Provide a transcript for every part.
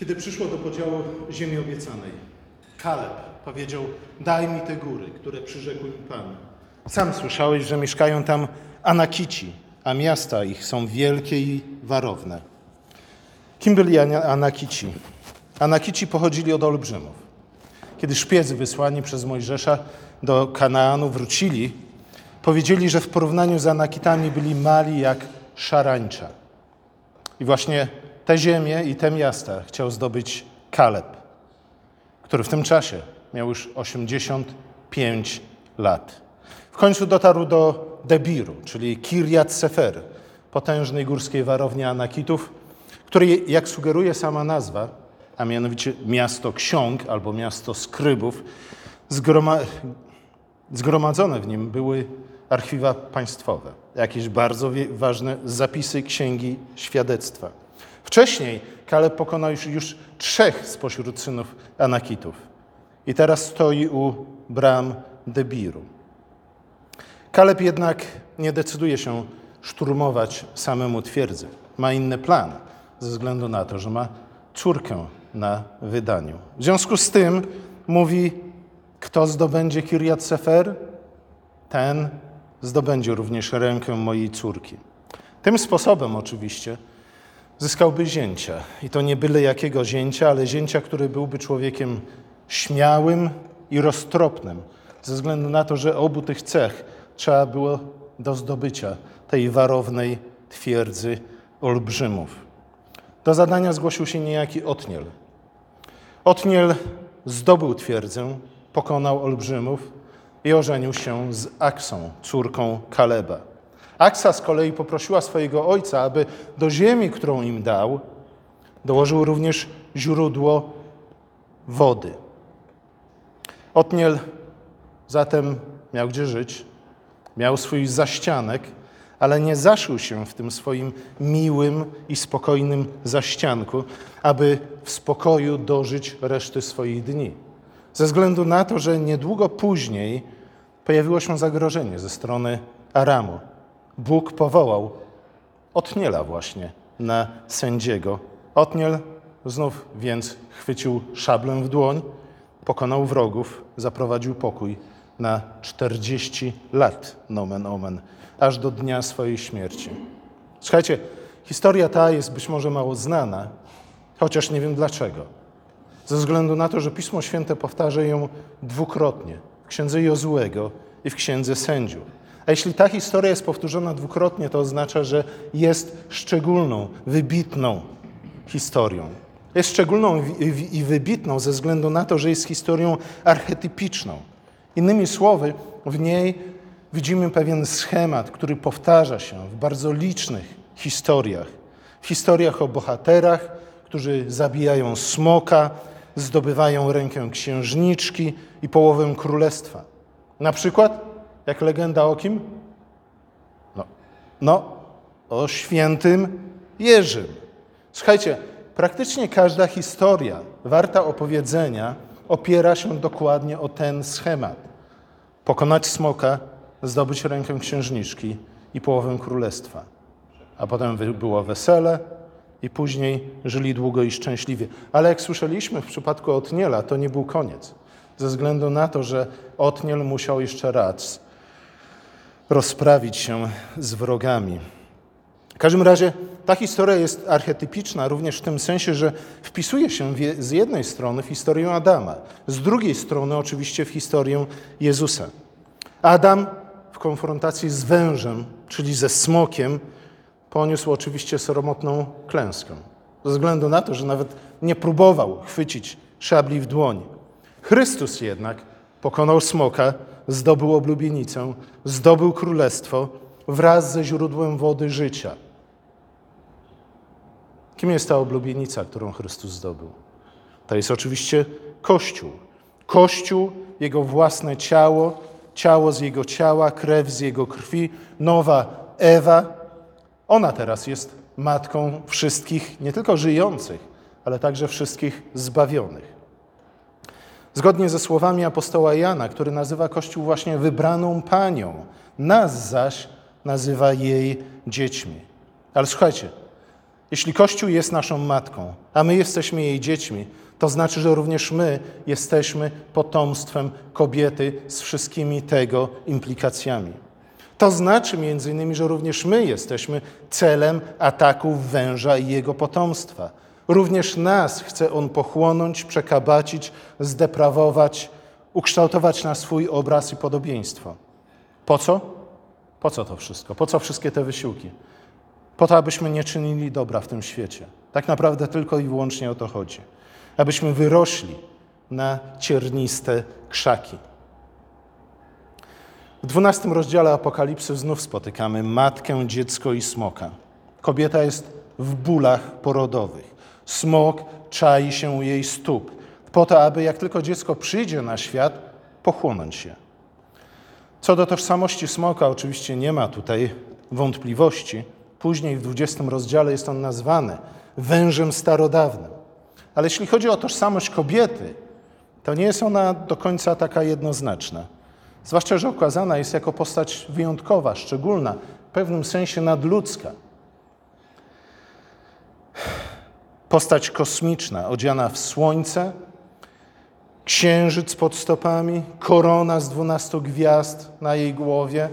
Kiedy przyszło do podziału ziemi obiecanej, Kaleb powiedział: Daj mi te góry, które przyrzekł mi Pan. Sam słyszałeś, że mieszkają tam Anakici, a miasta ich są wielkie i warowne. Kim byli Ana- Anakici? Anakici pochodzili od olbrzymów. Kiedy szpiedzy wysłani przez Mojżesza do Kanaanu wrócili, powiedzieli, że w porównaniu z Anakitami byli mali jak szarańcza. I właśnie te ziemię i te miasta chciał zdobyć Kaleb, który w tym czasie miał już 85 lat. W końcu dotarł do Debiru, czyli Kirjat Sefer, potężnej górskiej warowni Anakitów, której, jak sugeruje sama nazwa, a mianowicie miasto ksiąg albo miasto skrybów, zgroma- zgromadzone w nim były archiwa państwowe, jakieś bardzo ważne zapisy, księgi, świadectwa. Wcześniej Kaleb pokonał już, już trzech spośród synów Anakitów i teraz stoi u bram Debiru. Kaleb jednak nie decyduje się szturmować samemu twierdzy. Ma inny plan, ze względu na to, że ma córkę na wydaniu. W związku z tym mówi, kto zdobędzie Kirjat Sefer, ten zdobędzie również rękę mojej córki. Tym sposobem oczywiście zyskałby zięcia. I to nie byle jakiego zięcia, ale zięcia, który byłby człowiekiem śmiałym i roztropnym, ze względu na to, że obu tych cech trzeba było do zdobycia tej warownej twierdzy olbrzymów. Do zadania zgłosił się niejaki Otniel. Otniel zdobył twierdzę, pokonał olbrzymów i ożenił się z Aksą, córką Kaleba. Aksa z kolei poprosiła swojego ojca, aby do ziemi, którą im dał, dołożył również źródło wody. Otniel zatem miał gdzie żyć, miał swój zaścianek, ale nie zaszył się w tym swoim miłym i spokojnym zaścianku, aby w spokoju dożyć reszty swoich dni. Ze względu na to, że niedługo później pojawiło się zagrożenie ze strony Aramu. Bóg powołał Otniela właśnie na sędziego. Otniel znów więc chwycił szablę w dłoń, pokonał wrogów, zaprowadził pokój na 40 lat, nomen omen, aż do dnia swojej śmierci. Słuchajcie, historia ta jest być może mało znana, chociaż nie wiem dlaczego. Ze względu na to, że Pismo Święte powtarza ją dwukrotnie w księdze Jozułego i w księdze sędziów. A jeśli ta historia jest powtórzona dwukrotnie, to oznacza, że jest szczególną, wybitną historią. Jest szczególną i- wybitną ze względu na to, że jest historią archetypiczną. Innymi słowy, w niej widzimy pewien schemat, który powtarza się w bardzo licznych historiach. W historiach o bohaterach, którzy zabijają smoka, zdobywają rękę księżniczki i połowę królestwa. Na przykład, jak legenda o kim? No, no o świętym Jerzym. Słuchajcie, praktycznie każda historia warta opowiedzenia opiera się dokładnie o ten schemat. Pokonać smoka, zdobyć rękę księżniczki i połowę królestwa. A potem było wesele i później żyli długo i szczęśliwie. Ale jak słyszeliśmy w przypadku Otniela, to nie był koniec. Ze względu na to, że Otniel musiał jeszcze raz rozprawić się z wrogami. W każdym razie ta historia jest archetypiczna również w tym sensie, że wpisuje się z jednej strony w historię Adama, z drugiej strony oczywiście w historię Jezusa. Adam w konfrontacji z wężem, czyli ze smokiem, poniósł oczywiście sromotną klęskę. Ze względu na to, że nawet nie próbował chwycić szabli w dłoń. Chrystus jednak pokonał smoka, zdobył oblubienicę, zdobył królestwo wraz ze źródłem wody życia. Kim jest ta oblubienica, którą Chrystus zdobył? To jest oczywiście Kościół. Kościół, Jego własne ciało, ciało z Jego ciała, krew z Jego krwi, nowa Ewa. Ona teraz jest matką wszystkich, nie tylko żyjących, ale także wszystkich zbawionych. Zgodnie ze słowami apostoła Jana, który nazywa Kościół właśnie wybraną panią, nas zaś nazywa jej dziećmi. Ale słuchajcie, Jeśli Kościół jest naszą matką, a my jesteśmy jej dziećmi, to znaczy, że również my jesteśmy potomstwem kobiety z wszystkimi tego implikacjami. To znaczy między innymi, że również my jesteśmy celem ataków węża i jego potomstwa. Również nas chce on pochłonąć, przekabacić, zdeprawować, ukształtować na swój obraz i podobieństwo. Po co? Po co to wszystko? Po co wszystkie te wysiłki? Po to, abyśmy nie czynili dobra w tym świecie. Tak naprawdę tylko i wyłącznie o to chodzi. Abyśmy wyrośli na cierniste krzaki. W dwunastym rozdziale Apokalipsy znów spotykamy matkę, dziecko i smoka. Kobieta jest w bólach porodowych. Smok czai się u jej stóp, po to, aby jak tylko dziecko przyjdzie na świat, pochłonąć się. Co do tożsamości smoka, oczywiście nie ma tutaj wątpliwości. Później w 20 rozdziale jest on nazwany wężem starodawnym. Ale jeśli chodzi o tożsamość kobiety, to nie jest ona do końca taka jednoznaczna. Zwłaszcza, że okazana jest jako postać wyjątkowa, szczególna, w pewnym sensie nadludzka. Postać kosmiczna, odziana w słońce, księżyc pod stopami, korona z dwunastu gwiazd na jej głowie.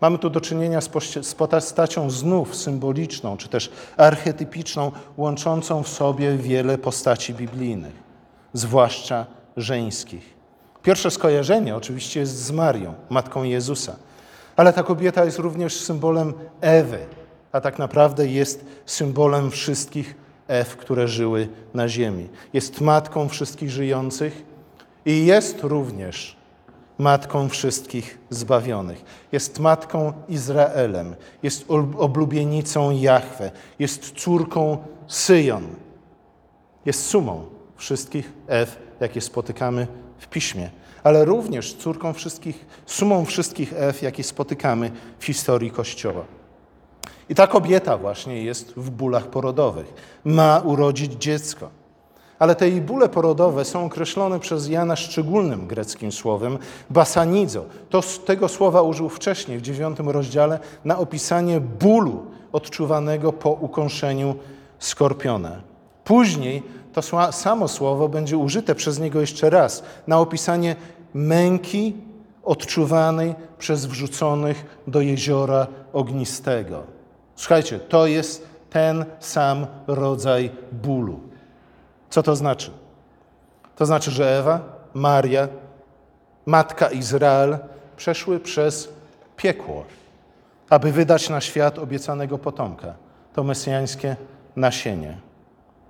Mamy tu do czynienia z postacią znów symboliczną, czy też archetypiczną, łączącą w sobie wiele postaci biblijnych, zwłaszcza żeńskich. Pierwsze skojarzenie oczywiście jest z Marią, matką Jezusa, ale ta kobieta jest również symbolem Ewy, a tak naprawdę jest symbolem wszystkich Ew, które żyły na ziemi. Jest matką wszystkich żyjących i jest również matką wszystkich zbawionych. Jest matką Izraelem, jest oblubienicą Jahwe, jest córką Syjon, jest sumą wszystkich Ew, jakie spotykamy w Piśmie, ale również córką wszystkich, sumą wszystkich Ew, jakie spotykamy w historii Kościoła. I ta kobieta właśnie jest w bólach porodowych. Ma urodzić dziecko. Ale te jej bóle porodowe są określone przez Jana szczególnym greckim słowem basanidzo. To, tego słowa użył wcześniej, w dziewiątym rozdziale, na opisanie bólu odczuwanego po ukąszeniu skorpiona. Później to samo słowo będzie użyte przez niego jeszcze raz na opisanie męki odczuwanej przez wrzuconych do jeziora ognistego. Słuchajcie, to jest ten sam rodzaj bólu. Co to znaczy? To znaczy, że Ewa, Maria, matka Izrael przeszły przez piekło, aby wydać na świat obiecanego potomka, to mesjańskie nasienie.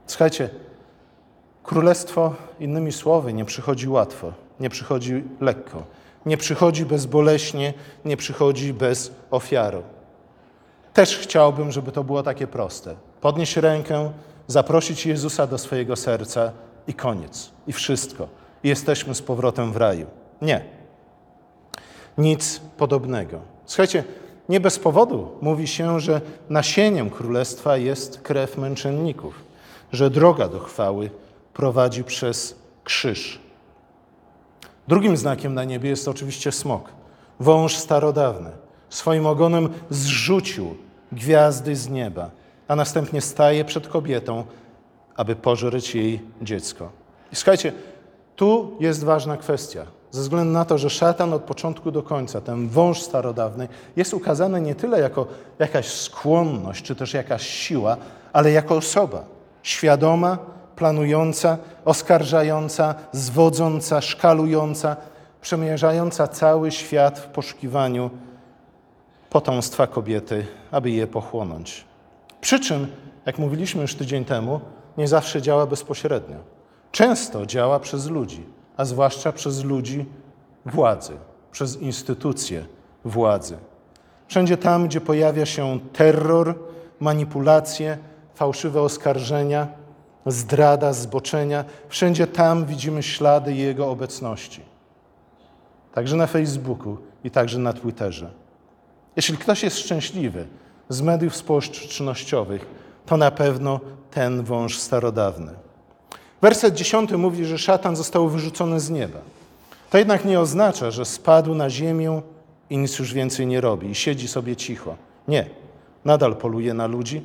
Słuchajcie, królestwo, innymi słowy, nie przychodzi łatwo, nie przychodzi lekko, nie przychodzi bezboleśnie, nie przychodzi bez ofiary. Też chciałbym, żeby to było takie proste. Podnieść rękę, zaprosić Jezusa do swojego serca i koniec. I wszystko. I jesteśmy z powrotem w raju. Nie. Nic podobnego. Słuchajcie, nie bez powodu mówi się, że nasieniem królestwa jest krew męczenników, że droga do chwały prowadzi przez krzyż. Drugim znakiem na niebie jest oczywiście smok, wąż starodawny swoim ogonem zrzucił gwiazdy z nieba, a następnie staje przed kobietą, aby pożreć jej dziecko. I słuchajcie, tu jest ważna kwestia. Ze względu na to, że szatan od początku do końca, ten wąż starodawny, jest ukazany nie tyle jako jakaś skłonność, czy też jakaś siła, ale jako osoba świadoma, planująca, oskarżająca, zwodząca, szkalująca, przemierzająca cały świat w poszukiwaniu potomstwa kobiety, aby je pochłonąć. Przy czym, jak mówiliśmy już tydzień temu, nie zawsze działa bezpośrednio. Często działa przez ludzi, a zwłaszcza przez ludzi władzy, przez instytucje władzy. Wszędzie tam, gdzie pojawia się terror, manipulacje, fałszywe oskarżenia, zdrada, zboczenia, wszędzie tam widzimy ślady jego obecności. Także na Facebooku i także na Twitterze. Jeśli ktoś jest szczęśliwy z mediów społecznościowych, to na pewno ten wąż starodawny. Werset dziesiąty mówi, że szatan został wyrzucony z nieba. To jednak nie oznacza, że spadł na ziemię i nic już więcej nie robi i siedzi sobie cicho. Nie. Nadal poluje na ludzi,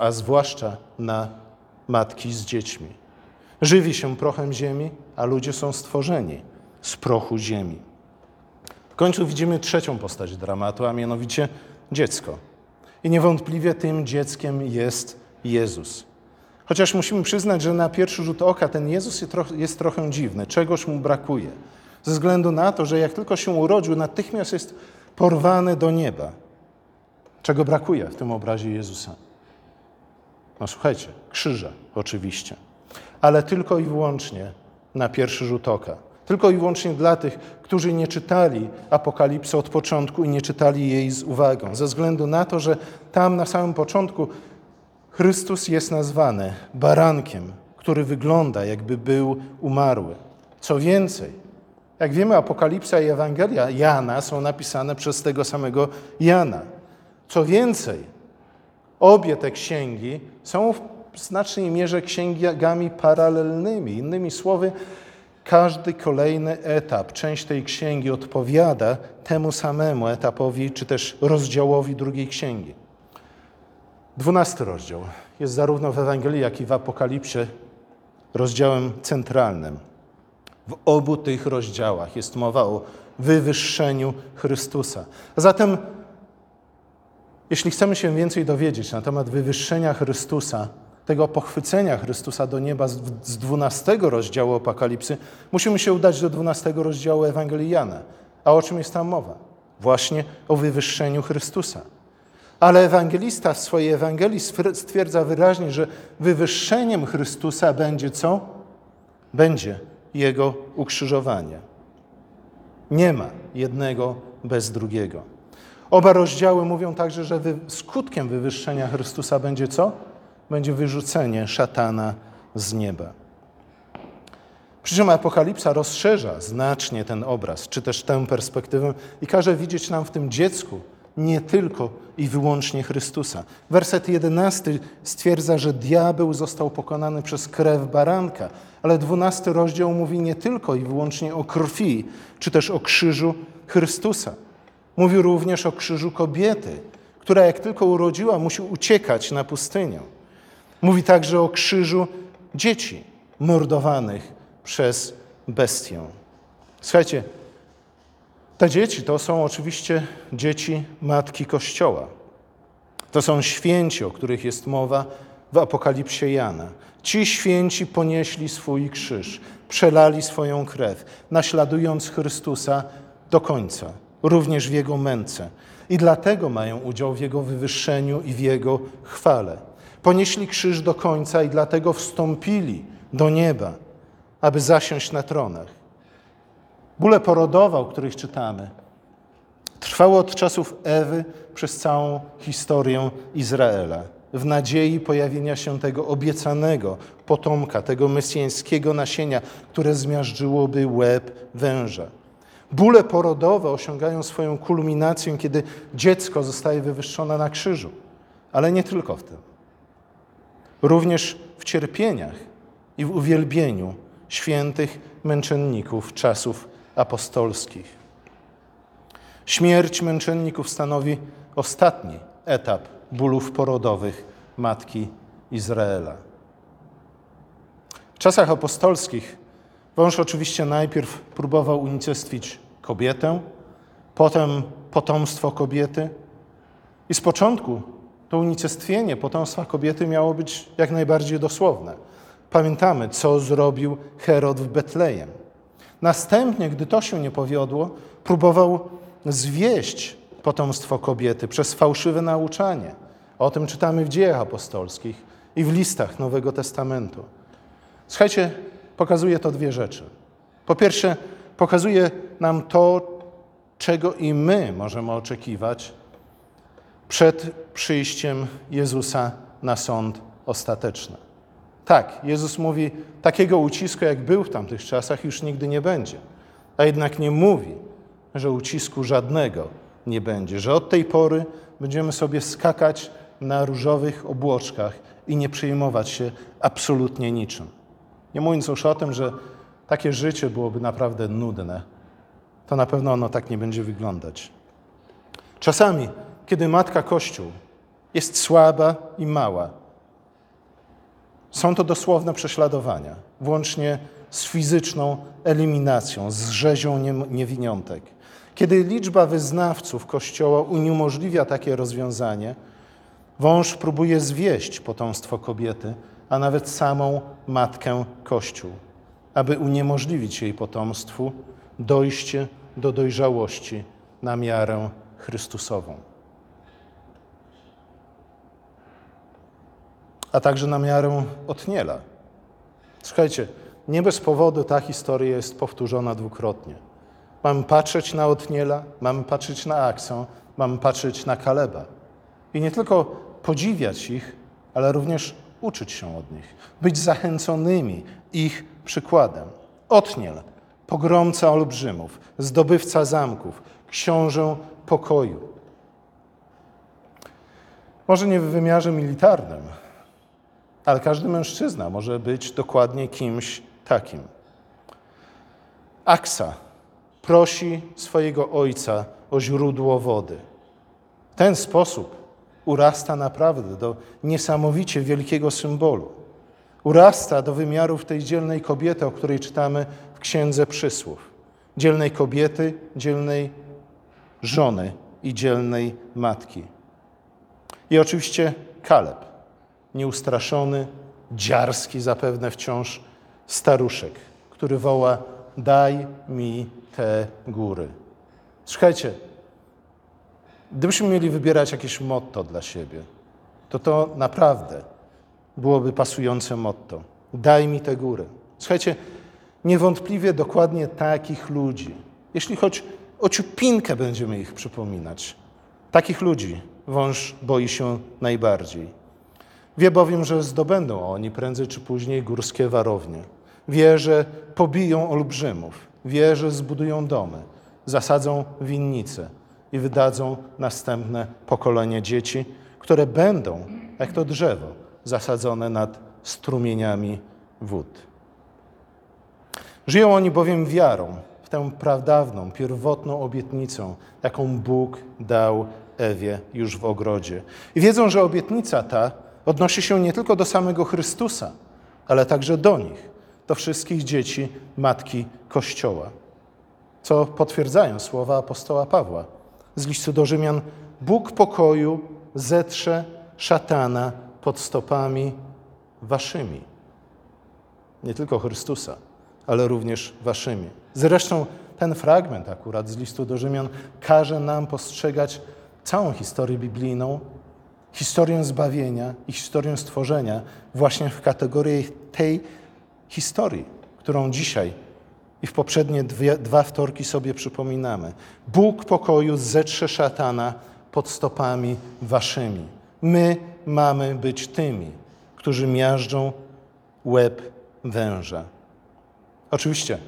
a zwłaszcza na matki z dziećmi. Żywi się prochem ziemi, a ludzie są stworzeni z prochu ziemi. Końcu widzimy trzecią postać dramatu, a mianowicie dziecko. I niewątpliwie tym dzieckiem jest Jezus. Chociaż musimy przyznać, że na pierwszy rzut oka ten Jezus jest trochę dziwny, czegoś mu brakuje. Ze względu na to, że jak tylko się urodził, natychmiast jest porwany do nieba. Czego brakuje w tym obrazie Jezusa? No słuchajcie, krzyża oczywiście, ale tylko i wyłącznie na pierwszy rzut oka. Tylko i wyłącznie dla tych, którzy nie czytali Apokalipsy od początku i nie czytali jej z uwagą. Ze względu na to, że tam na samym początku Chrystus jest nazwany barankiem, który wygląda jakby był umarły. Co więcej, jak wiemy, Apokalipsa i Ewangelia Jana są napisane przez tego samego Jana. Co więcej, obie te księgi są w znacznej mierze księgami paralelnymi. Innymi słowy, każdy kolejny etap, część tej księgi odpowiada temu samemu etapowi, czy też rozdziałowi drugiej księgi. Dwunasty rozdział jest zarówno w Ewangelii, jak i w Apokalipsie rozdziałem centralnym. W obu tych rozdziałach jest mowa o wywyższeniu Chrystusa. A zatem, jeśli chcemy się więcej dowiedzieć na temat wywyższenia Chrystusa, tego pochwycenia Chrystusa do nieba z 12 rozdziału Apokalipsy, musimy się udać do 12 rozdziału Ewangelii Jana. A o czym jest tam mowa? Właśnie o wywyższeniu Chrystusa. Ale ewangelista w swojej Ewangelii stwierdza wyraźnie, że wywyższeniem Chrystusa będzie co? Będzie Jego ukrzyżowanie. Nie ma jednego bez drugiego. Oba rozdziały mówią także, że skutkiem wywyższenia Chrystusa będzie co? Będzie wyrzucenie szatana z nieba. Przy czym Apokalipsa rozszerza znacznie ten obraz, czy też tę perspektywę i każe widzieć nam w tym dziecku nie tylko i wyłącznie Chrystusa. Werset jedenasty stwierdza, że diabeł został pokonany przez krew baranka, ale dwunasty rozdział mówi nie tylko i wyłącznie o krwi, czy też o krzyżu Chrystusa. Mówi również o krzyżu kobiety, która jak tylko urodziła, musi uciekać na pustynię. Mówi także o krzyżu dzieci mordowanych przez bestię. Słuchajcie, te dzieci to są oczywiście dzieci Matki Kościoła. To są święci, o których jest mowa w Apokalipsie Jana. Ci święci ponieśli swój krzyż, przelali swoją krew, naśladując Chrystusa do końca, również w Jego męce. I dlatego mają udział w Jego wywyższeniu i w Jego chwale. Ponieśli krzyż do końca i dlatego wstąpili do nieba, aby zasiąść na tronach. Bóle porodowe, o których czytamy, trwały od czasów Ewy przez całą historię Izraela, w nadziei pojawienia się tego obiecanego potomka, tego mesjańskiego nasienia, które zmiażdżyłoby łeb węża. Bóle porodowe osiągają swoją kulminację, kiedy dziecko zostaje wywyższone na krzyżu, ale nie tylko w tym. Również w cierpieniach i w uwielbieniu świętych męczenników czasów apostolskich. Śmierć męczenników stanowi ostatni etap bólów porodowych Matki Izraela. W czasach apostolskich wąż oczywiście najpierw próbował unicestwić kobietę, potem potomstwo kobiety i z początku to unicestwienie potomstwa kobiety miało być jak najbardziej dosłowne. Pamiętamy, co zrobił Herod w Betlejem. Następnie, gdy to się nie powiodło, próbował zwieść potomstwo kobiety przez fałszywe nauczanie. O tym czytamy w dziejach apostolskich i w listach Nowego Testamentu. Słuchajcie, pokazuje to dwie rzeczy. Po pierwsze, pokazuje nam to, czego i my możemy oczekiwać przed przyjściem Jezusa na sąd ostateczny. Tak, Jezus mówi, takiego ucisku, jak był w tamtych czasach, już nigdy nie będzie. A jednak nie mówi, że ucisku żadnego nie będzie, że od tej pory będziemy sobie skakać na różowych obłoczkach i nie przejmować się absolutnie niczym. Nie mówiąc już o tym, że takie życie byłoby naprawdę nudne, to na pewno ono tak nie będzie wyglądać. Czasami, kiedy Matka Kościół jest słaba i mała. Są to dosłowne prześladowania, włącznie z fizyczną eliminacją, z rzezią niewiniątek. Kiedy liczba wyznawców Kościoła uniemożliwia takie rozwiązanie, wąż próbuje zwieść potomstwo kobiety, a nawet samą matkę Kościół, aby uniemożliwić jej potomstwu dojście do dojrzałości na miarę Chrystusową. A także na miarę Otniela. Słuchajcie, nie bez powodu ta historia jest powtórzona dwukrotnie. Mamy patrzeć na Otniela, mamy patrzeć na Aksę, mamy patrzeć na Kaleba. I nie tylko podziwiać ich, ale również uczyć się od nich, być zachęconymi ich przykładem. Otniel, pogromca olbrzymów, zdobywca zamków, książę pokoju. Może nie w wymiarze militarnym, ale każdy mężczyzna może być dokładnie kimś takim. Aksa prosi swojego ojca o źródło wody. W ten sposób urasta naprawdę do niesamowicie wielkiego symbolu. Urasta do wymiarów tej dzielnej kobiety, o której czytamy w Księdze Przysłów. Dzielnej kobiety, dzielnej żony i dzielnej matki. I oczywiście Kaleb, nieustraszony, dziarski zapewne wciąż staruszek, który woła: Daj mi te góry. Słuchajcie, gdybyśmy mieli wybierać jakieś motto dla siebie, to to naprawdę byłoby pasujące motto. Daj mi te góry. Słuchajcie, niewątpliwie dokładnie takich ludzi, jeśli choć o ciupinkę będziemy ich przypominać, takich ludzi wąż boi się najbardziej. Wie bowiem, że zdobędą oni prędzej czy później górskie warownie. Wie, że pobiją olbrzymów. Wie, że zbudują domy, zasadzą winnice i wydadzą następne pokolenie dzieci, które będą, jak to drzewo, zasadzone nad strumieniami wód. Żyją oni bowiem wiarą w tę pradawną, pierwotną obietnicę, jaką Bóg dał Ewie już w ogrodzie. I wiedzą, że obietnica ta odnosi się nie tylko do samego Chrystusa, ale także do nich, do wszystkich dzieci Matki Kościoła. Co potwierdzają słowa apostoła Pawła z listu do Rzymian: Bóg pokoju zetrze szatana pod stopami waszymi. Nie tylko Chrystusa, ale również waszymi. Zresztą ten fragment akurat z listu do Rzymian każe nam postrzegać całą historię biblijną, historię zbawienia i historię stworzenia właśnie w kategorii tej historii, którą dzisiaj i w poprzednie dwie, dwa wtorki sobie przypominamy. Bóg pokoju zetrze szatana pod stopami waszymi. My mamy być tymi, którzy miażdżą łeb węża. Oczywiście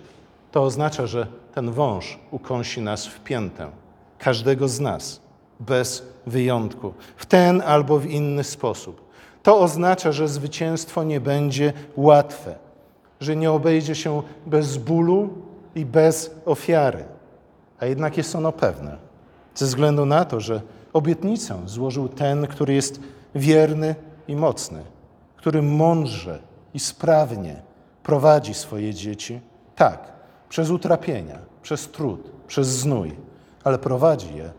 to oznacza, że ten wąż ukąsi nas w piętę, każdego z nas, bez wyjątku, w ten albo w inny sposób. To oznacza, że zwycięstwo nie będzie łatwe, że nie obejdzie się bez bólu i bez ofiary, a jednak jest ono pewne, ze względu na to, że obietnicę złożył ten, który jest wierny i mocny, który mądrze i sprawnie prowadzi swoje dzieci, tak, przez utrapienia, przez trud, przez znój, ale prowadzi je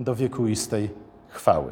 do wiekuistej chwały.